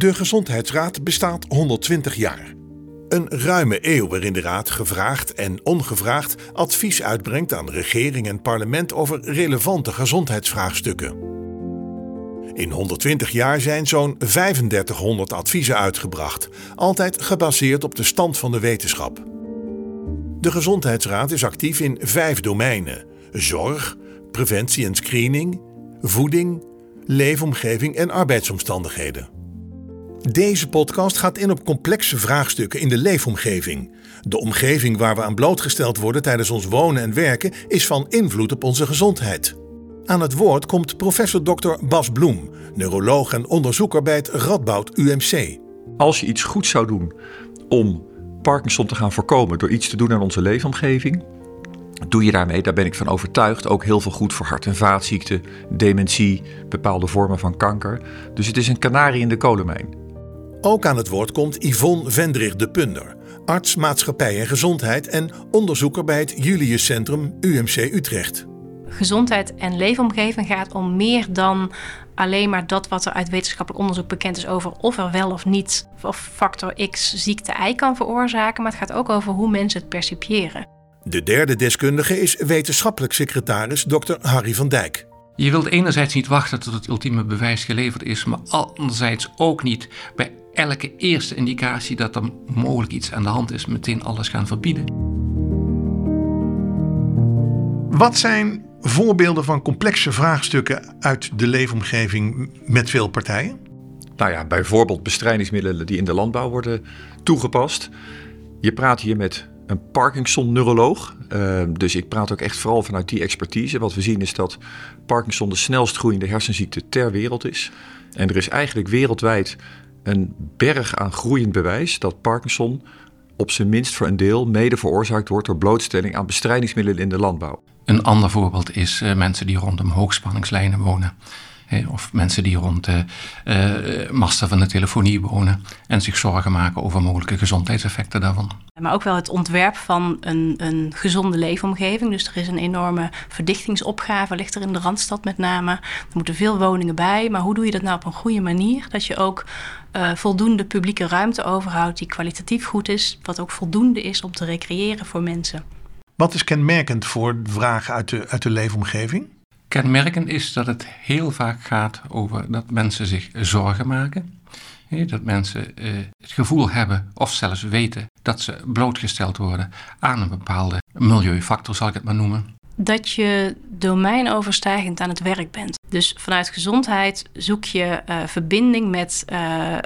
De Gezondheidsraad bestaat 120 jaar. Een ruime eeuw waarin de Raad gevraagd en ongevraagd advies uitbrengt aan regering en parlement over relevante gezondheidsvraagstukken. In 120 jaar zijn zo'n 3500 adviezen uitgebracht, altijd gebaseerd op de stand van de wetenschap. De Gezondheidsraad is actief in vijf domeinen: zorg, preventie en screening, voeding, leefomgeving en arbeidsomstandigheden. Deze podcast gaat in op complexe vraagstukken in de leefomgeving. De omgeving waar we aan blootgesteld worden tijdens ons wonen en werken is van invloed op onze gezondheid. Aan het woord komt professor Dr. Bas Bloem, neuroloog en onderzoeker bij het Radboud UMC. Als je iets goed zou doen om Parkinson te gaan voorkomen door iets te doen aan onze leefomgeving, doe je daarmee, daar ben ik van overtuigd, ook heel veel goed voor hart- en vaatziekten, dementie, bepaalde vormen van kanker. Dus het is een kanarie in de kolenmijn. Ook aan het woord komt Yvonne Vendrig de Punder, arts maatschappij en gezondheid en onderzoeker bij het Julius Centrum UMC Utrecht. Gezondheid en leefomgeving gaat om meer dan alleen maar dat wat er uit wetenschappelijk onderzoek bekend is over of er wel of niet of factor X ziekte Y kan veroorzaken, maar het gaat ook over hoe mensen het percipiëren. De derde deskundige is wetenschappelijk secretaris Dr. Harry van Dijk. Je wilt enerzijds niet wachten tot het ultieme bewijs geleverd is, maar anderzijds ook niet bij elke eerste indicatie dat er mogelijk iets aan de hand is, meteen alles gaan verbieden. Wat zijn voorbeelden van complexe vraagstukken uit de leefomgeving met veel partijen? Nou ja, bijvoorbeeld bestrijdingsmiddelen die in de landbouw worden toegepast. Je praat hier met een Parkinson-neuroloog. Uh, dus ik praat ook echt vooral vanuit die expertise. Wat we zien is dat Parkinson de snelst groeiende hersenziekte ter wereld is. En er is eigenlijk wereldwijd een berg aan groeiend bewijs dat Parkinson op zijn minst voor een deel mede veroorzaakt wordt door blootstelling aan bestrijdingsmiddelen in de landbouw. Een ander voorbeeld is uh, mensen die rondom hoogspanningslijnen wonen. Of mensen die rond de uh, masten van de telefonie wonen en zich zorgen maken over mogelijke gezondheidseffecten daarvan. Maar ook wel het ontwerp van een, een gezonde leefomgeving. Dus er is een enorme verdichtingsopgave, ligt er in de Randstad met name. Er moeten veel woningen bij, maar hoe doe je dat nou op een goede manier? Dat je ook uh, voldoende publieke ruimte overhoudt die kwalitatief goed is, wat ook voldoende is om te recreëren voor mensen. Wat is kenmerkend voor vragen uit de, uit de leefomgeving? Kenmerkend is dat het heel vaak gaat over dat mensen zich zorgen maken. Dat mensen eh, het gevoel hebben of zelfs weten dat ze blootgesteld worden aan een bepaalde milieufactor, zal ik het maar noemen. Dat je domeinoverstijgend aan het werk bent. Dus vanuit gezondheid zoek je uh, verbinding met uh,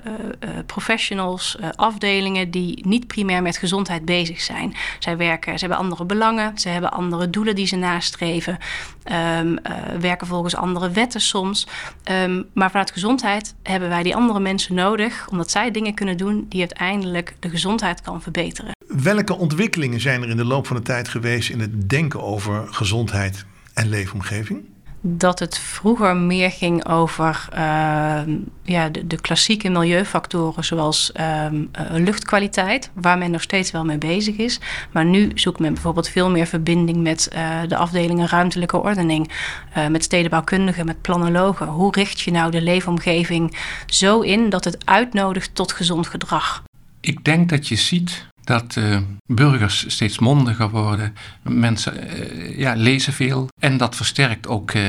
professionals, afdelingen die niet primair met gezondheid bezig zijn. Zij werken, ze hebben andere belangen, ze hebben andere doelen die ze nastreven, um, werken volgens andere wetten soms. Um, maar vanuit gezondheid hebben wij die andere mensen nodig, omdat zij dingen kunnen doen die uiteindelijk de gezondheid kan verbeteren. Welke ontwikkelingen zijn er in de loop van de tijd geweest in het denken over gezondheid en leefomgeving? Dat het vroeger meer ging over uh, ja, de, de, klassieke milieufactoren zoals uh, luchtkwaliteit, waar men nog steeds wel mee bezig is. Maar nu zoekt men bijvoorbeeld veel meer verbinding met uh, de afdelingen ruimtelijke ordening, uh, met stedenbouwkundigen, met planologen. Hoe richt je nou de leefomgeving zo in dat het uitnodigt tot gezond gedrag? Ik denk dat je ziet dat uh, burgers steeds mondiger worden. Mensen uh, ja, lezen veel. En dat versterkt ook uh,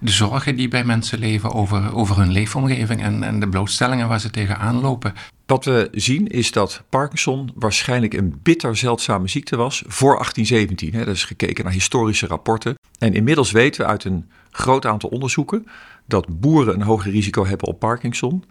de zorgen die bij mensen leven over, over hun leefomgeving en, en de blootstellingen waar ze tegenaan lopen. Wat we zien is dat Parkinson waarschijnlijk een bitter zeldzame ziekte was voor 1817. Hè. Dat is gekeken naar historische rapporten. En inmiddels weten we uit een groot aantal onderzoeken dat boeren een hoger risico hebben op Parkinson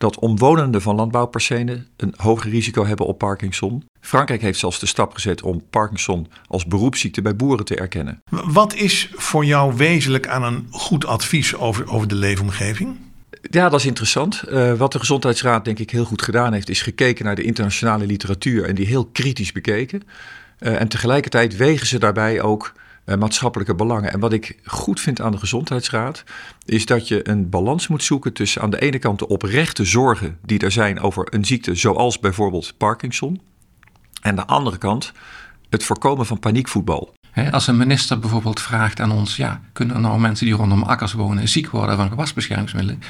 dat omwonenden van landbouwpercelen een hoger risico hebben op Parkinson. Frankrijk heeft zelfs de stap gezet om Parkinson als beroepsziekte bij boeren te erkennen. Wat is voor jou wezenlijk aan een goed advies over, over de leefomgeving? Ja, dat is interessant. Uh, wat de Gezondheidsraad denk ik heel goed gedaan heeft, is gekeken naar de internationale literatuur en die heel kritisch bekeken. Uh, en tegelijkertijd wegen ze daarbij ook maatschappelijke belangen. En wat ik goed vind aan de Gezondheidsraad, is dat je een balans moet zoeken tussen aan de ene kant de oprechte zorgen die er zijn over een ziekte zoals bijvoorbeeld Parkinson. En aan de andere kant het voorkomen van paniekvoetbal. Als een minister bijvoorbeeld vraagt aan ons: ja, kunnen er nou mensen die rondom akkers wonen ziek worden van gewasbeschermingsmiddelen?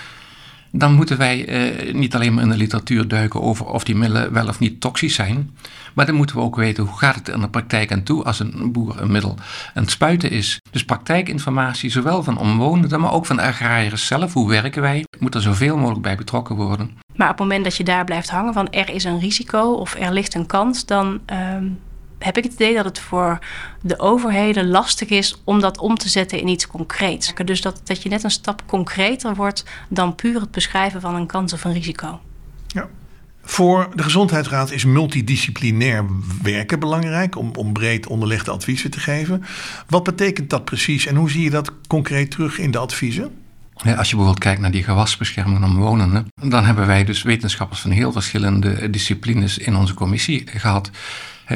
Dan moeten wij eh, niet alleen maar in de literatuur duiken over of die middelen wel of niet toxisch zijn, maar dan moeten we ook weten hoe gaat het in de praktijk aan toe als een boer een middel aan het spuiten is. Dus praktijkinformatie, zowel van omwonenden, maar ook van de agrariërs zelf. Hoe werken wij? Moet er zoveel mogelijk bij betrokken worden. Maar op het moment dat je daar blijft hangen van er is een risico of er ligt een kans, dan ehm, heb ik het idee dat het voor de overheden lastig is om dat om te zetten in iets concreets. Dus dat, dat je net een stap concreter wordt dan puur het beschrijven van een kans of een risico. Ja. Voor de Gezondheidsraad is multidisciplinair werken belangrijk om, om breed onderlegde adviezen te geven. Wat betekent dat precies en hoe zie je dat concreet terug in de adviezen? Ja, als je bijvoorbeeld kijkt naar die gewasbescherming van omwonenden, dan hebben wij dus wetenschappers van heel verschillende disciplines in onze commissie gehad.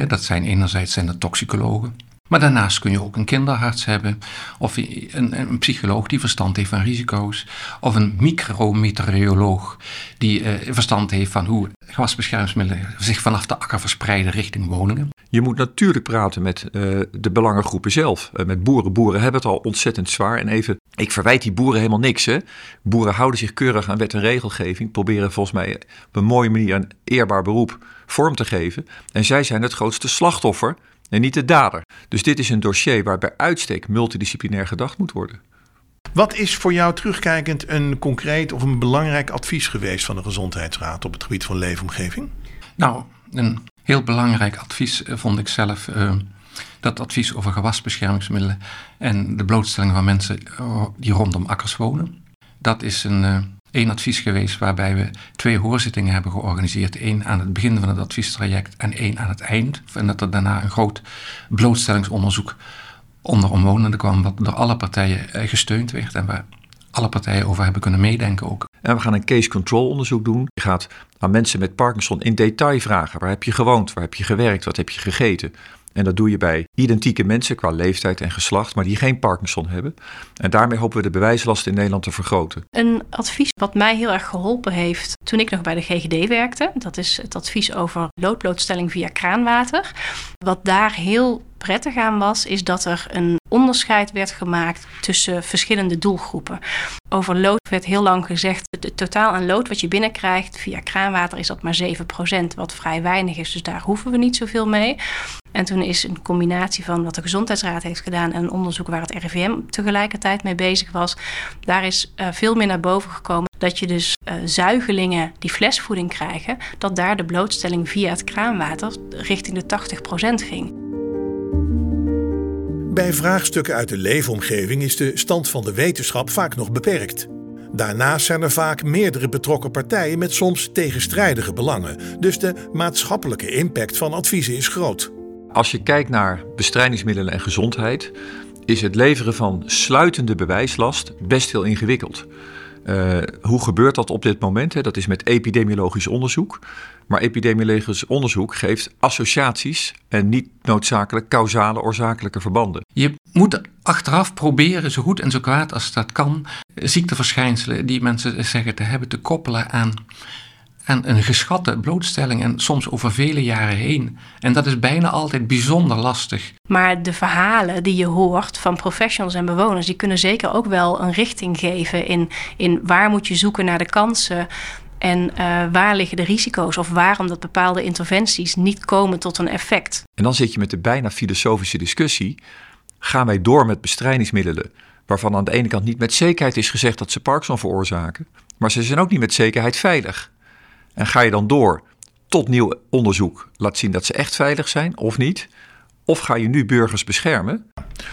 Dat zijn enerzijds zijn de toxicologen, maar daarnaast kun je ook een kinderarts hebben, of een, een psycholoog die verstand heeft van risico's, of een micrometeoroloog die eh, verstand heeft van hoe gewasbeschermingsmiddelen zich vanaf de akker verspreiden richting woningen. Je moet natuurlijk praten met uh, de belangengroepen zelf. Uh, met boeren. Boeren hebben het al ontzettend zwaar. En even, ik verwijt die boeren helemaal niks. Hè. Boeren houden zich keurig aan wet en regelgeving. Proberen volgens mij op een mooie manier een eerbaar beroep vorm te geven. En zij zijn het grootste slachtoffer en niet de dader. Dus dit is een dossier waar bij uitstek multidisciplinair gedacht moet worden. Wat is voor jou terugkijkend een concreet of een belangrijk advies geweest van de Gezondheidsraad op het gebied van leefomgeving? Nou, een heel belangrijk advies eh, vond ik zelf. Uh, dat advies over gewasbeschermingsmiddelen en de blootstelling van mensen eh, die rondom akkers wonen. Dat is een, één advies geweest waarbij we twee hoorzittingen hebben georganiseerd. één aan het begin van het adviestraject en één aan het eind. En dat er daarna een groot blootstellingsonderzoek onder omwonenden kwam, wat door alle partijen gesteund werd en waar alle partijen over hebben kunnen meedenken ook. En we gaan een case control onderzoek doen. Je gaat aan mensen met Parkinson in detail vragen: waar heb je gewoond, waar heb je gewerkt, wat heb je gegeten. En dat doe je bij identieke mensen qua leeftijd en geslacht, maar die geen Parkinson hebben. En daarmee hopen we de bewijslast in Nederland te vergroten. Een advies wat mij heel erg geholpen heeft toen ik nog bij de GGD werkte, dat is het advies over loodblootstelling via kraanwater. Wat daar heel prettig aan was, is dat er een onderscheid werd gemaakt tussen verschillende doelgroepen. Over lood werd heel lang gezegd, het totaal aan lood wat je binnenkrijgt via kraanwater is dat maar 7%, wat vrij weinig is, dus daar hoeven we niet zoveel mee. En toen is een combinatie van wat de Gezondheidsraad heeft gedaan en een onderzoek waar het RIVM tegelijkertijd mee bezig was, daar is uh, veel meer naar boven gekomen dat je dus uh, zuigelingen die flesvoeding krijgen, dat daar de blootstelling via het kraanwater richting de 80% ging. Bij vraagstukken uit de leefomgeving is de stand van de wetenschap vaak nog beperkt. Daarnaast zijn er vaak meerdere betrokken partijen met soms tegenstrijdige belangen, dus de maatschappelijke impact van adviezen is groot. Als je kijkt naar bestrijdingsmiddelen en gezondheid, is het leveren van sluitende bewijslast best heel ingewikkeld. Uh, hoe gebeurt dat op dit moment? Hè? Dat is met epidemiologisch onderzoek. Maar epidemiologisch onderzoek geeft associaties en niet noodzakelijk causale oorzakelijke verbanden. Je moet achteraf proberen, zo goed en zo kwaad als dat kan, ziekteverschijnselen die mensen zeggen te hebben te koppelen aan aan een geschatte blootstelling en soms over vele jaren heen. En dat is bijna altijd bijzonder lastig. Maar de verhalen die je hoort van professionals en bewoners, die kunnen zeker ook wel een richting geven in, in waar moet je zoeken naar de kansen. En uh, waar liggen de risico's of waarom dat bepaalde interventies niet komen tot een effect. En dan zit je met de bijna filosofische discussie: gaan wij door met bestrijdingsmiddelen waarvan aan de ene kant niet met zekerheid is gezegd dat ze Parkinson veroorzaken, maar ze zijn ook niet met zekerheid veilig. En ga je dan door tot nieuw onderzoek laat zien dat ze echt veilig zijn of niet? Of ga je nu burgers beschermen?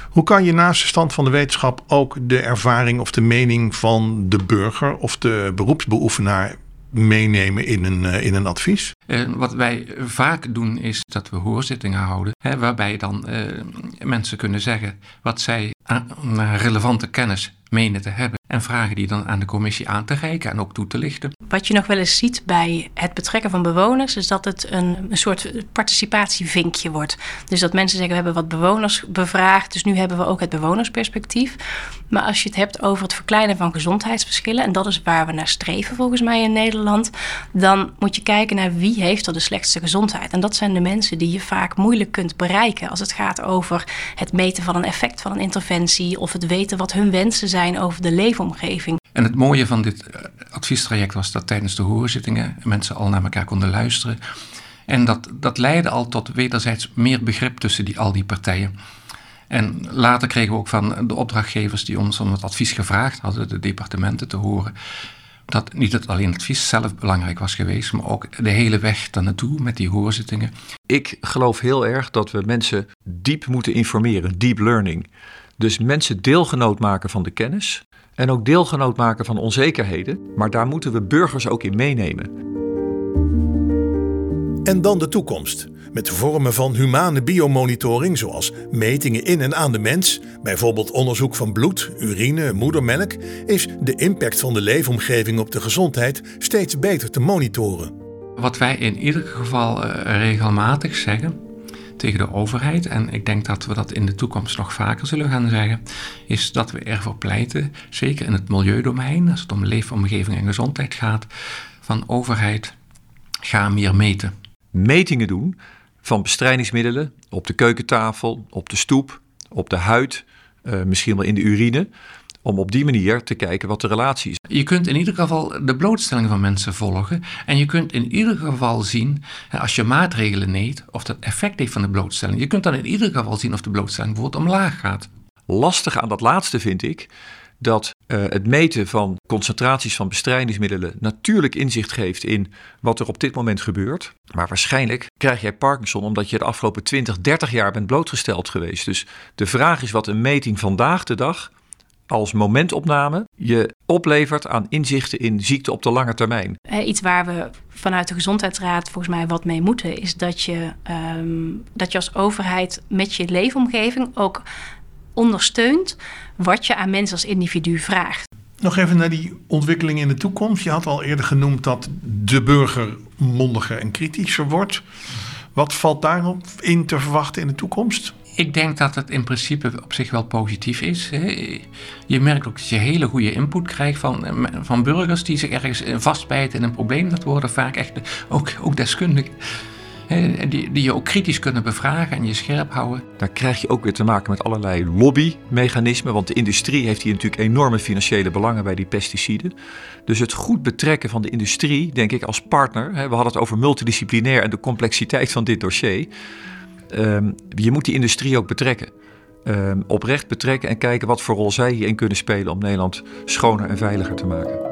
Hoe kan je naast de stand van de wetenschap ook de ervaring of de mening van de burger of de beroepsbeoefenaar meenemen in een, eh, in een advies? Uh, wat wij vaak doen is dat we hoorzittingen houden, hè, waarbij dan uh, mensen kunnen zeggen wat zij aan relevante kennis menen te hebben. En vragen die dan aan de commissie aan te reiken en ook toe te lichten. Wat je nog wel eens ziet bij het betrekken van bewoners, is dat het een, een soort participatievinkje wordt. Dus dat mensen zeggen: we hebben wat bewoners bevraagd, dus nu hebben we ook het bewonersperspectief. Maar als je het hebt over het verkleinen van gezondheidsverschillen, en dat is waar we naar streven volgens mij in Nederland, dan moet je kijken naar wie heeft er de slechtste gezondheid. En dat zijn de mensen die je vaak moeilijk kunt bereiken als het gaat over het meten van een effect van een interventie of het weten wat hun wensen zijn over de leefomgeving. En het mooie van dit eh, adviestraject was dat tijdens de hoorzittingen mensen al naar elkaar konden luisteren. En dat, dat leidde al tot wederzijds meer begrip tussen die, al die partijen. En later kregen we ook van de opdrachtgevers die ons om het advies gevraagd hadden, de departementen te horen, dat niet het alleen advies zelf belangrijk was geweest, maar ook de hele weg daar naartoe met die hoorzittingen. Ik geloof heel erg dat we mensen diep moeten informeren, deep learning. Dus mensen deelgenoot maken van de kennis en ook deelgenoot maken van onzekerheden, maar daar moeten we burgers ook in meenemen. En dan de toekomst. Met vormen van humane biomonitoring, zoals metingen in en aan de mens, bijvoorbeeld onderzoek van bloed, urine, moedermelk, is de impact van de leefomgeving op de gezondheid steeds beter te monitoren. Wat wij in ieder geval eh, regelmatig zeggen tegen de overheid, en ik denk dat we dat in de toekomst nog vaker zullen gaan zeggen, is dat we ervoor pleiten, zeker in het milieudomein, als het om leefomgeving en gezondheid gaat, van overheid, ga meer meten. Metingen doen van bestrijdingsmiddelen op de keukentafel, op de stoep, op de huid, uh, misschien wel in de urine. Om op die manier te kijken wat de relatie is. Je kunt in ieder geval de blootstelling van mensen volgen. En je kunt in ieder geval zien, als je maatregelen neemt, of dat effect heeft van de blootstelling. Je kunt dan in ieder geval zien of de blootstelling bijvoorbeeld omlaag gaat. Lastig aan dat laatste vind ik dat uh, het meten van concentraties van bestrijdingsmiddelen natuurlijk inzicht geeft in wat er op dit moment gebeurt. Maar waarschijnlijk krijg jij Parkinson omdat je de afgelopen 20, 30 jaar bent blootgesteld geweest. Dus de vraag is wat een meting vandaag de dag als momentopname je oplevert aan inzichten in ziekte op de lange termijn. Iets waar we vanuit de Gezondheidsraad volgens mij wat mee moeten, is dat je, um, dat je als overheid met je leefomgeving ook ondersteunt wat je aan mensen als individu vraagt. Nog even naar die ontwikkeling in de toekomst. Je had al eerder genoemd dat de burger mondiger en kritischer wordt. Wat valt daarop in te verwachten in de toekomst? Ik denk dat het in principe op zich wel positief is. Je merkt ook dat je hele goede input krijgt van, van burgers die zich ergens vastbijten in een probleem. Dat worden vaak echt ook, ook deskundigen die, die je ook kritisch kunnen bevragen en je scherp houden. Daar krijg je ook weer te maken met allerlei lobbymechanismen, want de industrie heeft hier natuurlijk enorme financiële belangen bij die pesticiden. Dus het goed betrekken van de industrie, denk ik, als partner. We hadden het over multidisciplinair en de complexiteit van dit dossier. Ehm, je moet die industrie ook betrekken. Um, oprecht betrekken en kijken wat voor rol zij hierin kunnen spelen om Nederland schoner en veiliger te maken.